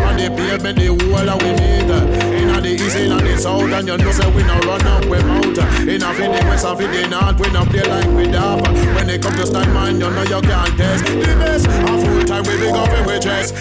on the on the pavement, the whole that we meet. In the east, in the south, and you know say we no run up, we mount. In a fin the west, and fin the north, we no play like we dab. When it come to stand man, you know you can't test. The best, a full time we big up and we dress.